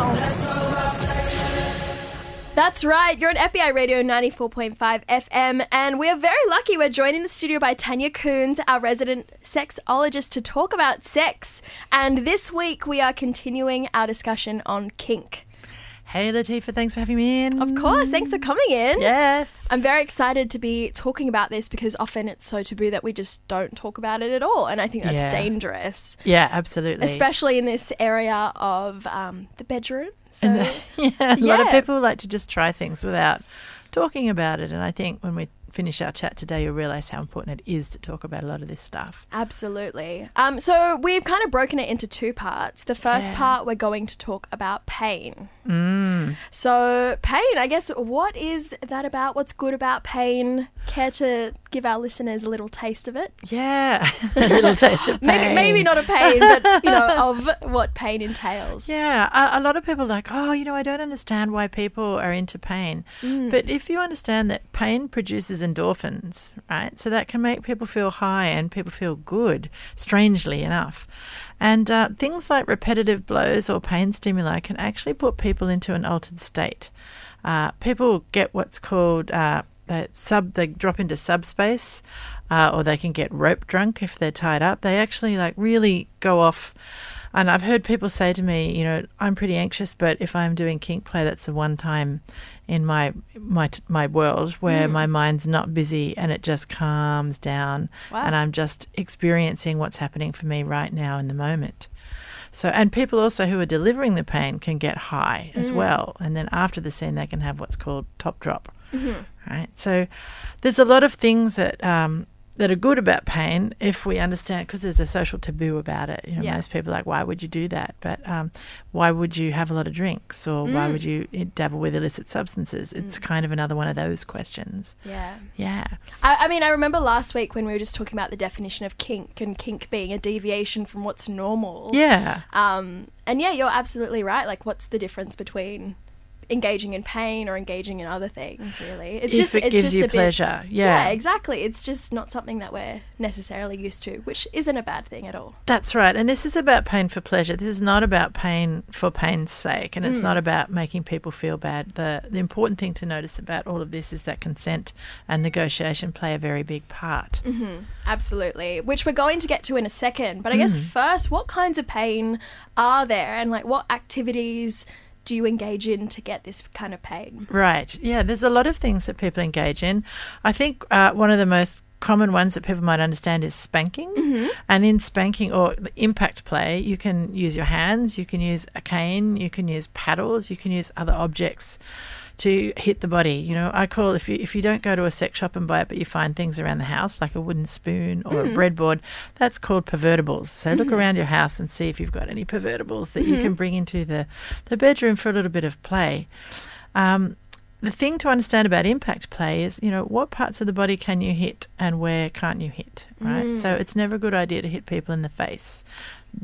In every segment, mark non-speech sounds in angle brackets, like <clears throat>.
now. That's right, you're on FBI Radio 94.5 FM, and we are very lucky we're joined in the studio by Tanya Koens, our resident sexologist, to talk about sex. And this week we are continuing our discussion on kink. Hey Latifa, thanks for having me in. Of course, thanks for coming in. Yes. I'm very excited to be talking about this because often it's so taboo that we just don't talk about it at all. And I think that's Yeah. dangerous, Yeah, absolutely. especially in this area of um, the bedroom. So, the- <laughs> yeah, a lot of people like to just try things without talking about it. And I think when we finish our chat today, you'll realize how important it is to talk about a lot of this stuff. Absolutely. Um, so we've kind of broken it into two parts. The first Yeah. part, we're going to talk about pain. Mm. So, pain, I guess, what is that about? What's good about pain? Care to give our listeners a little taste of it? Yeah, <laughs> a <laughs> little taste of pain. Maybe, maybe not a pain, but, you know, <laughs> of what pain entails. Yeah, a, a lot of people are like, oh, you know, I don't understand why people are into pain. Mm. But if you understand that pain produces endorphins, right? So that can make people feel high and people feel good, strangely enough. And uh, things like repetitive blows or pain stimuli can actually put people into an altered state. Uh, people get what's called uh, they sub. They drop into subspace, uh, or they can get rope drunk if they're tied up. They actually like really go off. And I've heard people say to me, you know, I'm pretty anxious, but if I'm doing kink play, that's the one time in my my my world where hmm. my mind's not busy and it just calms down, Wow. and I'm just experiencing what's happening for me right now in the moment. So, and people also who are delivering the pain can get high as hmm. well, and then after the scene, they can have what's called top drop, mm-hmm. right? So, there's a lot of things that um, that are good about pain if we understand, because there's a social taboo about it. You know, Yeah. most people are like, why would you do that? But um, why would you have a lot of drinks, or why would you eh, dabble with illicit substances? It's kind of another one of those questions. Yeah. Yeah. I, I mean, I remember last week when we were just talking about the definition of kink and kink being a deviation from what's normal. Yeah. Um, and yeah, you're absolutely right. Like, what's the difference between engaging in pain or engaging in other things? Really, it's if just it it's gives just you a bit- pleasure. yeah. exactly. It's just not something that we're necessarily used to, which isn't a bad thing at all. That's right. And this is about pain for pleasure. This is not about pain for pain's sake. And it's mm. not about making people feel bad. The, the important thing to notice about all of this is that consent and negotiation play a very big part. Mm-hmm. Absolutely, which we're going to get to in a second. But I guess mm. first, what kinds of pain are there, and like what activities do you engage in to get this kind of pain? Right. Yeah, there's a lot of things that people engage in. I think uh, one of the most common ones that people might understand is spanking. And in spanking or the impact play, you can use your hands, you can use a cane, you can use paddles, you can use other objects to hit the body. You know, I call if you if you don't go to a sex shop and buy it, but you find things around the house like a wooden spoon or a hmm. breadboard, that's called pervertibles. So look hmm. around your house and see if you've got any pervertibles that you hmm. can bring into the the bedroom for a little bit of play. Um, the thing to understand about impact play is, you know, what parts of the body can you hit and where can't you hit, right? So it's never a good idea to hit people in the face.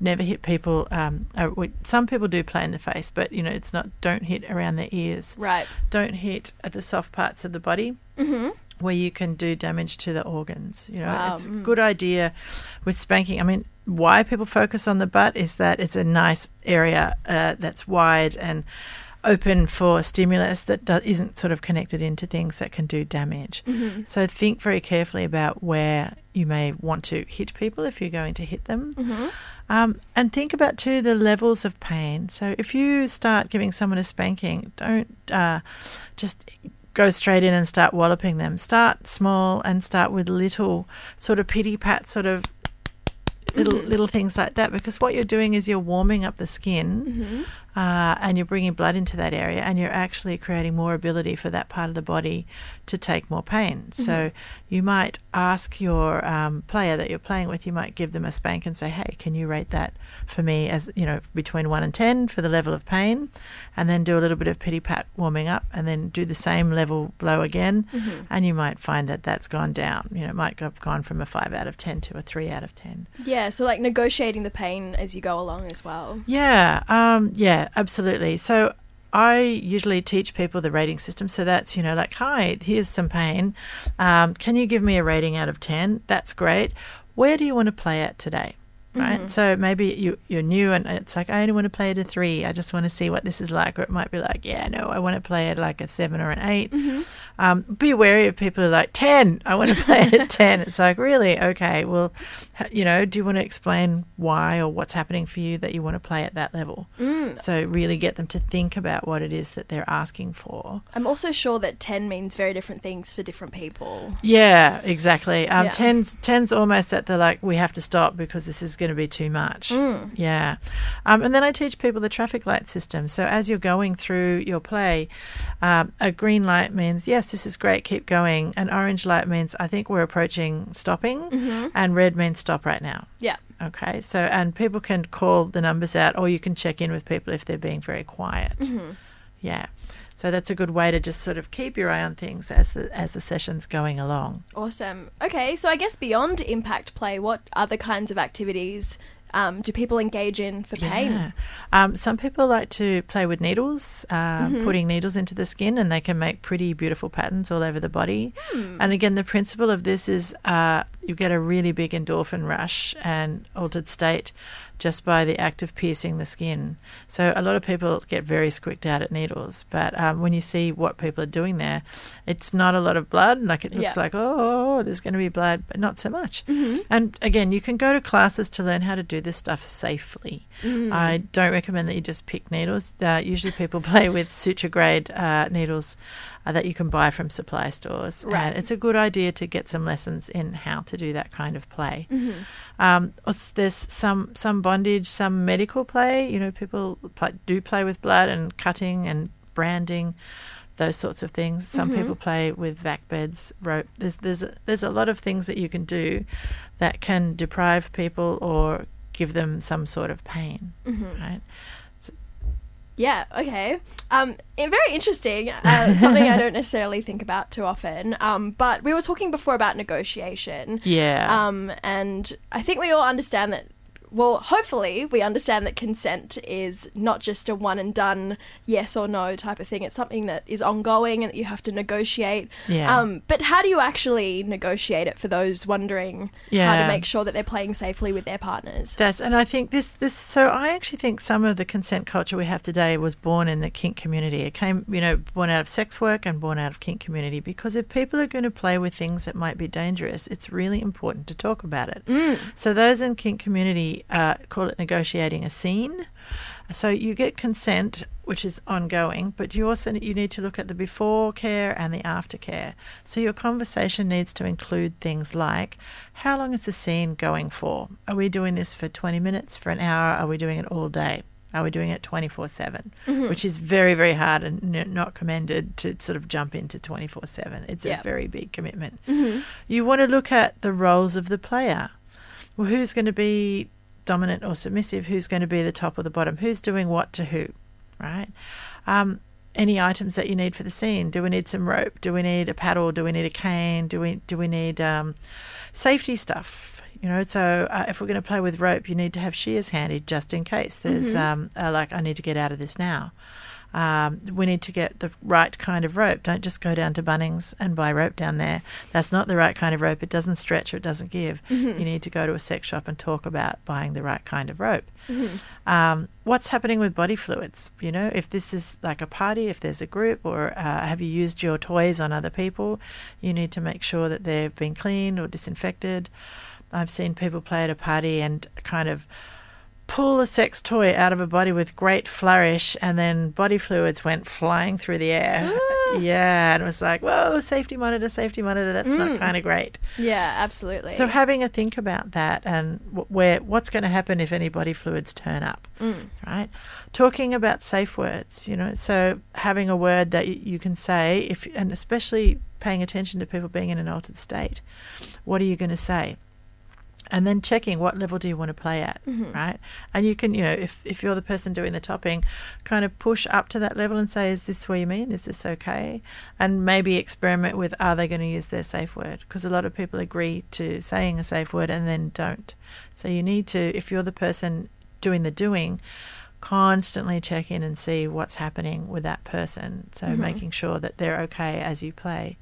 Never hit people. Um, uh, we, some people do play in the face, but you know, it's not. Don't hit around the ears. Right. Don't hit at the soft parts of the body Mm-hmm. where you can do damage to the organs. You know, Wow, it's a mm. good idea with spanking. I mean, why people focus on the butt is that it's a nice area uh, that's wide and open for stimulus that do- isn't sort of connected into things that can do damage. Mm-hmm. So think very carefully about where you may want to hit people if you're going to hit them. Mm-hmm. Um, and think about too the levels of pain. So if you start giving someone a spanking, don't uh, just go straight in and start walloping them. Start small and start with little sort of pity pat, sort of little little things like that. Because what you're doing is you're warming up the skin. Mm-hmm. Uh, and you're bringing blood into that area, and you're actually creating more ability for that part of the body to take more pain. So you might ask your um, player that you're playing with, you might give them a spank and say, "Hey, can you rate that for me as you know between one and ten for the level of pain?" And then do a little bit of pity pat warming up, and then do the same level blow again, and you might find that that's gone down. You know, it might have gone from a five out of ten to a three out of ten. Yeah, so like negotiating the pain as you go along as well. Yeah, um, yeah, absolutely. So I usually teach people the rating system. So that's, you know, like, hi, here's some pain. Um, can you give me a rating out of 10? That's great. Where do you want to play at today? Right? So maybe you you're new and it's like I only want to play at a three. I just want to see what this is like, or it might be like, yeah, no, I want to play at like a seven or an 8 Um, be wary of people who are like ten. I want to <laughs> play at ten. It's like really okay. Well, you know, do you want to explain why or what's happening for you that you want to play at that level? Mm. So really get them to think about what it is that they're asking for. I'm also sure that 10 means very different things for different people. Yeah, exactly. Um, Yeah. Ten's ten's almost at the like we have to stop because this is going to be too much. Mm. Yeah, um, and then I teach people the traffic light system. So as you're going through your play, um, a green light means yes, this is great, keep going. An orange light means I think we're approaching stopping, Mm-hmm. and red means stop right now. Yeah. Okay, so and people can call the numbers out, or you can check in with people if they're being very quiet. Mm-hmm. Yeah, so that's a good way to just sort of keep your eye on things as the as the session's going along. Awesome. Okay, so I guess beyond impact play, what other kinds of activities um, do people engage in for pain? Yeah. Um, some people like to play with needles, uh, putting needles into the skin, and they can make pretty beautiful patterns all over the body. And again, the principle of this is uh, you get a really big endorphin rush and altered state just by the act of piercing the skin. So a lot of people get very squicked out at needles, but um, when you see what people are doing there, it's not a lot of blood. Like it looks Yeah. like oh, there's going to be blood, but not so much. And again, you can go to classes to learn how to do this stuff safely. I don't recommend that you just pick needles. Uh, usually, people <laughs> play with suture grade uh, needles uh, that you can buy from supply stores. Right. And it's a good idea to get some lessons in how to do that kind of play. Um, there's some some bondage, some medical play. You know, people play, do play with blood and cutting and branding, those sorts of things. Some people play with vac beds, rope. There's there's a, there's a lot of things that you can do that can deprive people or give them some sort of pain. Right? Yeah, okay. Um, very interesting. Uh, something I <laughs> don't necessarily think about too often. Um, but we were talking before about negotiation. Yeah. Um, and I think we all understand that. Well, hopefully, we understand that consent is not just a one and done yes or no type of thing. It's something that is ongoing and that you have to negotiate. Yeah. Um, but how do you actually negotiate it for those wondering how to make sure that they're playing safely with their partners? That's and I think this this so I actually think some of the consent culture we have today was born in the kink community. It came, you know, born out of sex work and born out of kink community because if people are going to play with things that might be dangerous, it's really important to talk about it. So those in kink community uh, call it negotiating a scene. So you get consent, which is ongoing, but you also you need to look at the before care and the after care. So your conversation needs to include things like how long is the scene going for? Are we doing this for 20 minutes, for an hour? Are we doing it all day? Are we doing it 24 7? Which is very, very hard and n- not commended to sort of jump into 24 7. It's Yeah. a very big commitment. You want to look at the roles of the player. Well, who's going to be dominant or submissive? Who's going to be the top or the bottom? Who's doing what to who? Right? Um, any items that you need for the scene? Do we need some rope? Do we need a paddle? Do we need a cane? Do we do we need um, safety stuff? You know, so uh, if we're going to play with rope, you need to have shears handy just in case. There's um, uh, like I need to get out of this now. Um, we need to get the right kind of rope. Don't just go down to Bunnings and buy rope down there. That's not the right kind of rope. It doesn't stretch or it doesn't give. You need to go to a sex shop and talk about buying the right kind of rope. Um, what's happening with body fluids? You know, if this is like a party, if there's a group, or uh, have you used your toys on other people, you need to make sure that they've been cleaned or disinfected. I've seen people play at a party and kind of pull a sex toy out of a body with great flourish, and then body fluids went flying through the air. Ah. yeah, and it was like, whoa, safety monitor, safety monitor. That's not mm. kind of great. Yeah, absolutely. So having a think about that and wh- where what's going to happen if any body fluids turn up, mm. right? Talking about safe words, you know, so having a word that y- you can say if and especially paying attention to people being in an altered state. What are you going to say? And then checking what level do you want to play at, mm-hmm. right? And you can, you know, if, if you're the person doing the topping, kind of push up to that level and say, is this where you mean? Is this okay? And maybe experiment with, are they going to use their safe word? Because a lot of people agree to saying a safe word and then don't. So you need to, if you're the person doing the doing, constantly check in and see what's happening with that person. So mm-hmm. making sure that they're okay as you play.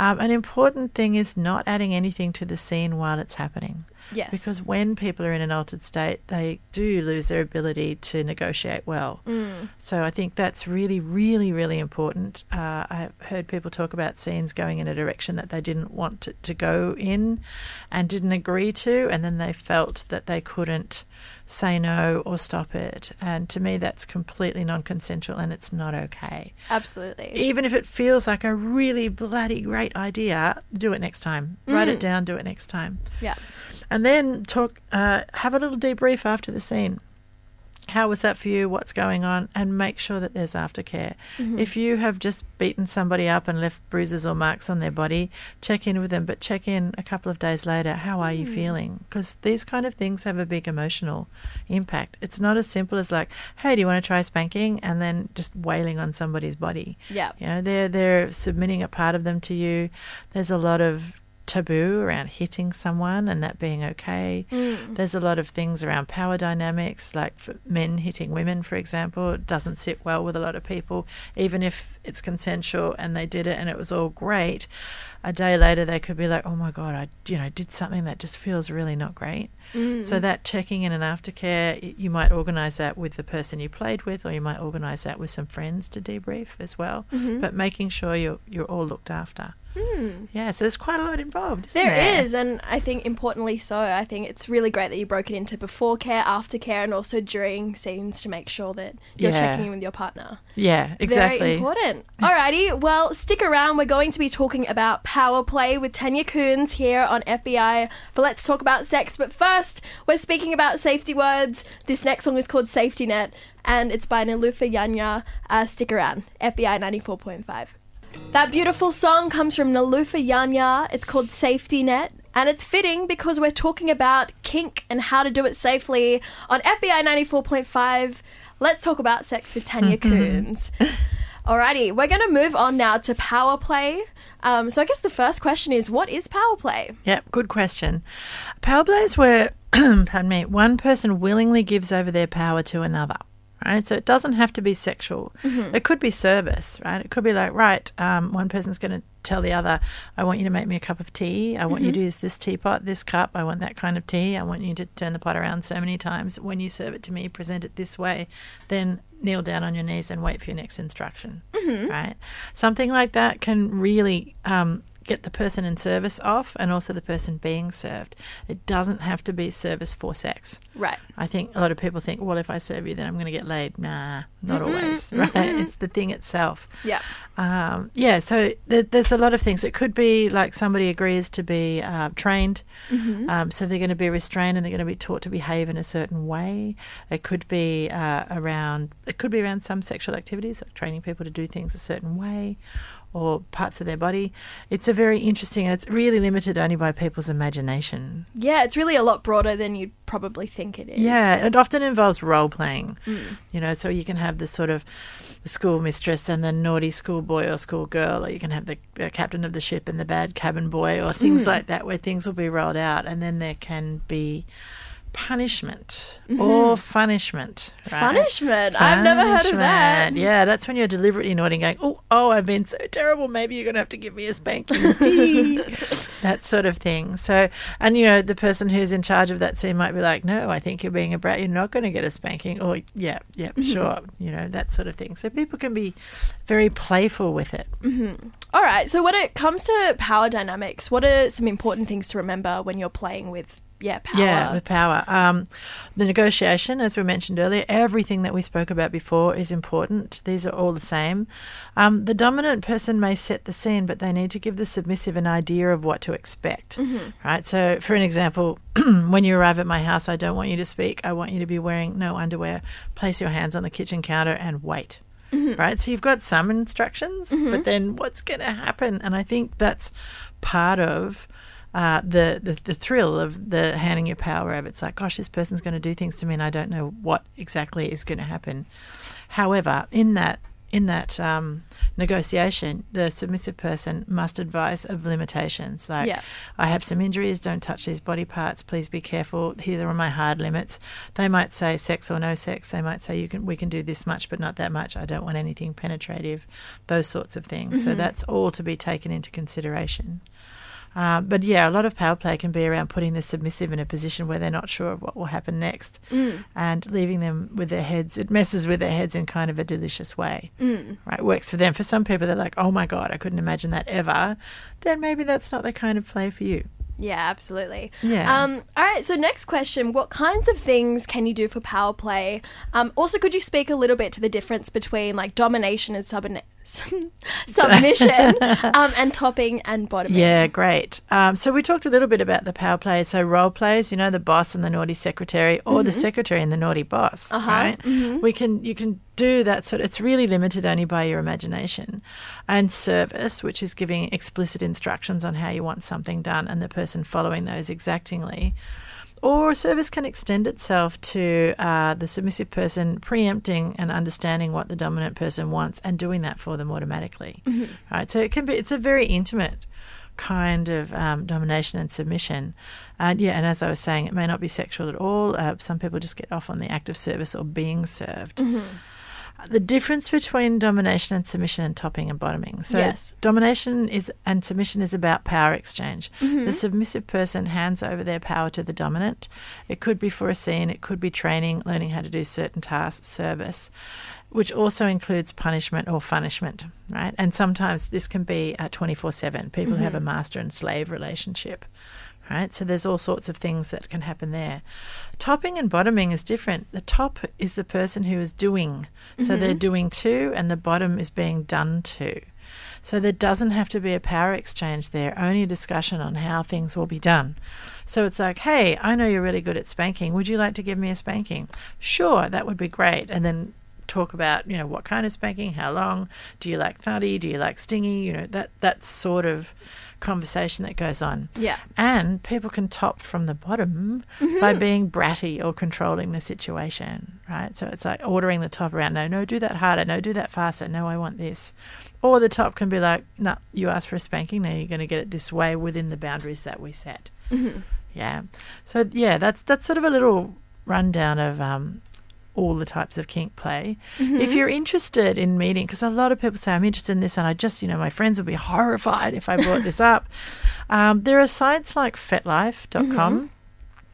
Um, an important thing is not adding anything to the scene while it's happening. Yes. Because when people are in an altered state, they do lose their ability to negotiate well. Mm. So I think that's really, really, really important. Uh, I've heard people talk about scenes going in a direction that they didn't want it to go in and didn't agree to, and then they felt that they couldn't say no or stop it. And to me, that's completely non consensual and it's not okay. Absolutely. Even if it feels like a really bloody great idea, do it next time. Write Mm. it down, do it next time Yeah. and then talk uh, have a little debrief after the scene how was that for you what's going on and make sure that there's aftercare Mm-hmm. if you have just beaten somebody up and left bruises or marks on their body check in with them but check in a couple of days later how are you Mm. feeling because these kind of things have a big emotional impact it's not as simple as like hey do you want to try spanking and then just wailing on somebody's body Yeah. you know, they're they're submitting a part of them to you. There's a lot of taboo around hitting someone and that being okay. Mm. There's a lot of things around power dynamics, like men hitting women, for example. It doesn't sit well with a lot of people, even if it's consensual and they did it and it was all great. A day later, they could be like, "Oh my god, I you know did something that just feels really not great." Mm. So that checking in and aftercare, you might organise that with the person you played with, or you might organise that with some friends to debrief as well. Mhm. But making sure you're you're all looked after. Mm. Yeah, so there's quite a lot involved. There there is, and I think importantly so. I think it's really great that you broke it into before care, after care, and also during scenes to make sure that you're Yeah. checking in with your partner. Yeah, exactly. Very important. Alrighty, well, stick around. We're going to be talking about power play with Tanya Koens here on FBI. But let's talk about sex. But first, we're speaking about safety words. This next song is called Safety Net, and it's by Nilüfer Yanya. Uh, stick around. FBI 94.5. That beautiful song comes from Nilüfer Yanya. It's called Safety Net. And it's fitting because we're talking about kink and how to do it safely on FBI 94.5. Let's talk about sex with Tanya Koens. Alrighty, we're going to move on now to power play. Um, so I guess the first question is what is power play? Yep, good question. Power plays where, <clears throat> pardon me, one person willingly gives over their power to another. Right, so it doesn't have to be sexual. It could be service, right? It could be like, right, um, one person's going to tell the other, "I want you to make me a cup of tea. I want you to use this teapot, this cup. I want that kind of tea. I want you to turn the pot around so many times. When you serve it to me, present it this way. Then kneel down on your knees and wait for your next instruction." Right, something like that can really um, get the person in service off and also the person being served. It doesn't have to be service for sex. Right. I think a lot of people think, well, if I serve you, then I'm going to get laid. Nah, not always, right? It's the thing itself. Yeah. Um, yeah, so there, there's a lot of things. It could be like somebody agrees to be uh, trained, um, so they're going to be restrained and they're going to be taught to behave in a certain way. It could be uh, around. It could be around some sexual activities, like training people to do things a certain way, or parts of their body. It's a very interesting, and it's really limited only by people's imagination. Yeah, it's really a lot broader than you'd probably think it is. Yeah, it often involves role playing. Mm. You know, so you can have the sort of the school mistress and the naughty schoolboy or schoolgirl, or you can have the, the captain of the ship and the bad cabin boy, or things mm. like that, where things will be rolled out, and then there can be punishment mm-hmm. or funishment. Right? Funishment. I've never heard of that. Yeah, that's when you're deliberately nodding, going, "Oh, oh, I've been so terrible. Maybe you're going to have to give me a spanking." <laughs> That sort of thing. So, and you know, the person who's in charge of that scene might be like, "No, I think you're being a brat. You're not going to get a spanking." Or, "Yeah, yeah, mm-hmm. sure." You know, that sort of thing. So people can be very playful with it. Mm-hmm. All right. So when it comes to power dynamics, what are some important things to remember when you're playing with yeah power? Yeah, with power. Um, the negotiation, as we mentioned earlier, everything that we spoke about before is important. These are all the same. Um, the dominant person may set the scene, but they need to give the submissive an idea of what to expect. Right. So, for an example, <clears throat> when you arrive at my house, I don't want you to speak. I want you to be wearing no underwear. Place your hands on the kitchen counter and wait. Right. So you've got some instructions, but then what's going to happen? And I think that's part of uh, the, the the thrill of the handing your power over. It's like, gosh, this person's going to do things to me, and I don't know what exactly is going to happen. However, in that in that um, negotiation, the submissive person must advise of limitations. Like, Yeah. I have some injuries. Don't touch these body parts. Please be careful. Here are my hard limits. They might say sex or no sex. They might say you can we can do this much, but not that much. I don't want anything penetrative. Those sorts of things. So that's all to be taken into consideration. Uh, but yeah, a lot of power play can be around putting the submissive in a position where they're not sure of what will happen next and leaving them with their heads. It messes with their heads in kind of a delicious way. Mm. Right? Works for them. For some people, they're like, oh my God, I couldn't imagine that ever. Then maybe that's not the kind of play for you. Yeah, absolutely. Yeah. Um, all right, so next question. What kinds of things can you do for power play? Um, also, could you speak a little bit to the difference between like domination and subna- submission <laughs> um, and topping and bottoming? Yeah, great. Um, so we talked a little bit about the power play. So role plays, you know, the boss and the naughty secretary, or the secretary and the naughty boss. Uh-huh. Right? We can you can do that sort. It's really limited only by your imagination, and service, which is giving explicit instructions on how you want something done, and the person following those exactingly. Or service can extend itself to uh, the submissive person preempting and understanding what the dominant person wants and doing that for them automatically. Right, so it can be. It's a very intimate kind of um, domination and submission. And yeah, and as I was saying, it may not be sexual at all. Uh, some people just get off on the act of service or being served. The difference between domination and submission and topping and bottoming. So Yes. domination is and submission is about power exchange. Mm-hmm. The submissive person hands over their power to the dominant. It could be for a scene, it could be training, learning how to do certain tasks, service, which also includes punishment or funishment, right? And sometimes this can be uh, twenty four seven. People who have mm-hmm. a master and slave relationship. Right, so there's all sorts of things that can happen there. Topping and bottoming is different. The top is the person who is doing, so mm-hmm. they're doing to, and the bottom is being done to. So there doesn't have to be a power exchange there, only a discussion on how things will be done. So it's like, hey, I know you're really good at spanking. Would you like to give me a spanking? Sure, that would be great. And then talk about, you know, what kind of spanking, how long, do you like thuddy, do you like stingy, you know, that that sort of conversation that goes on. Yeah. And people can top from the bottom by being bratty or controlling the situation, right? So it's like ordering the top around. No, no, do that harder. No, do that faster. No, I want this. Or the top can be like, no, you asked for a spanking. Now you're going to get it this way within the boundaries that we set. Yeah. So yeah, that's that's sort of a little rundown of um, all the types of kink play. If you're interested in meeting, because a lot of people say I'm interested in this, and I just, you know, my friends would be horrified if I brought this up. <laughs> Um, there are sites like FetLife.com.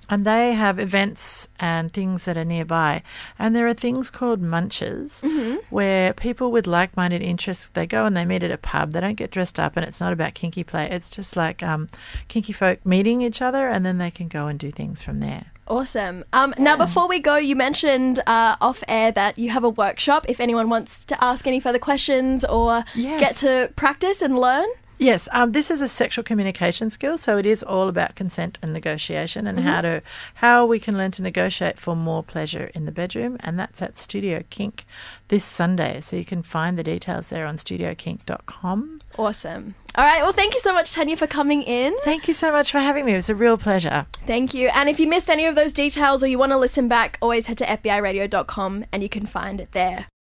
And they have events and things that are nearby. And there are things called munches where people with like minded interests they go and they meet at a pub. They don't get dressed up and it's not about kinky play. It's just like um, kinky folk meeting each other and then they can go and do things from there. Awesome. Um, Now, before we go, you mentioned uh, off air that you have a workshop if anyone wants to ask any further questions or Yes. get to practice and learn. Yes, um, this is a sexual communication skill, so it is all about consent and negotiation and how to how we can learn to negotiate for more pleasure in the bedroom, and that's at Studio Kink this Sunday. So you can find the details there on studiokink.com. Awesome. All right. Well, thank you so much, Tanya, for coming in. Thank you so much for having me. It was a real pleasure. Thank you. And if you missed any of those details or you want to listen back, always head to FBIRadio.com and you can find it there.